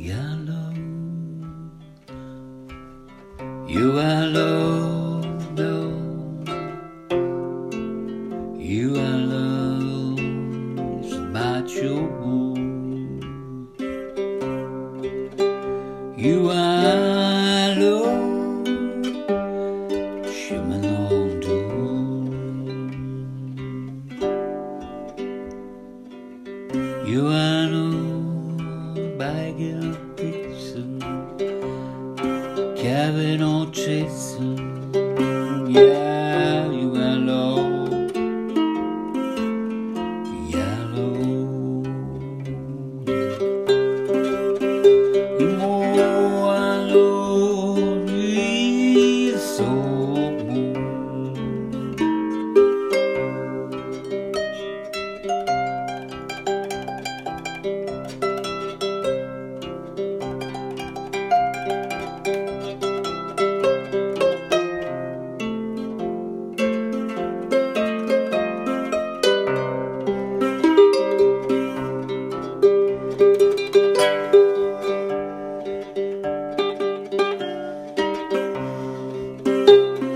yellow. You are low, though. You are low, about your wound. You are low. tiger fixing, cabin or chasing, yeah.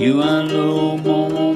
You are no more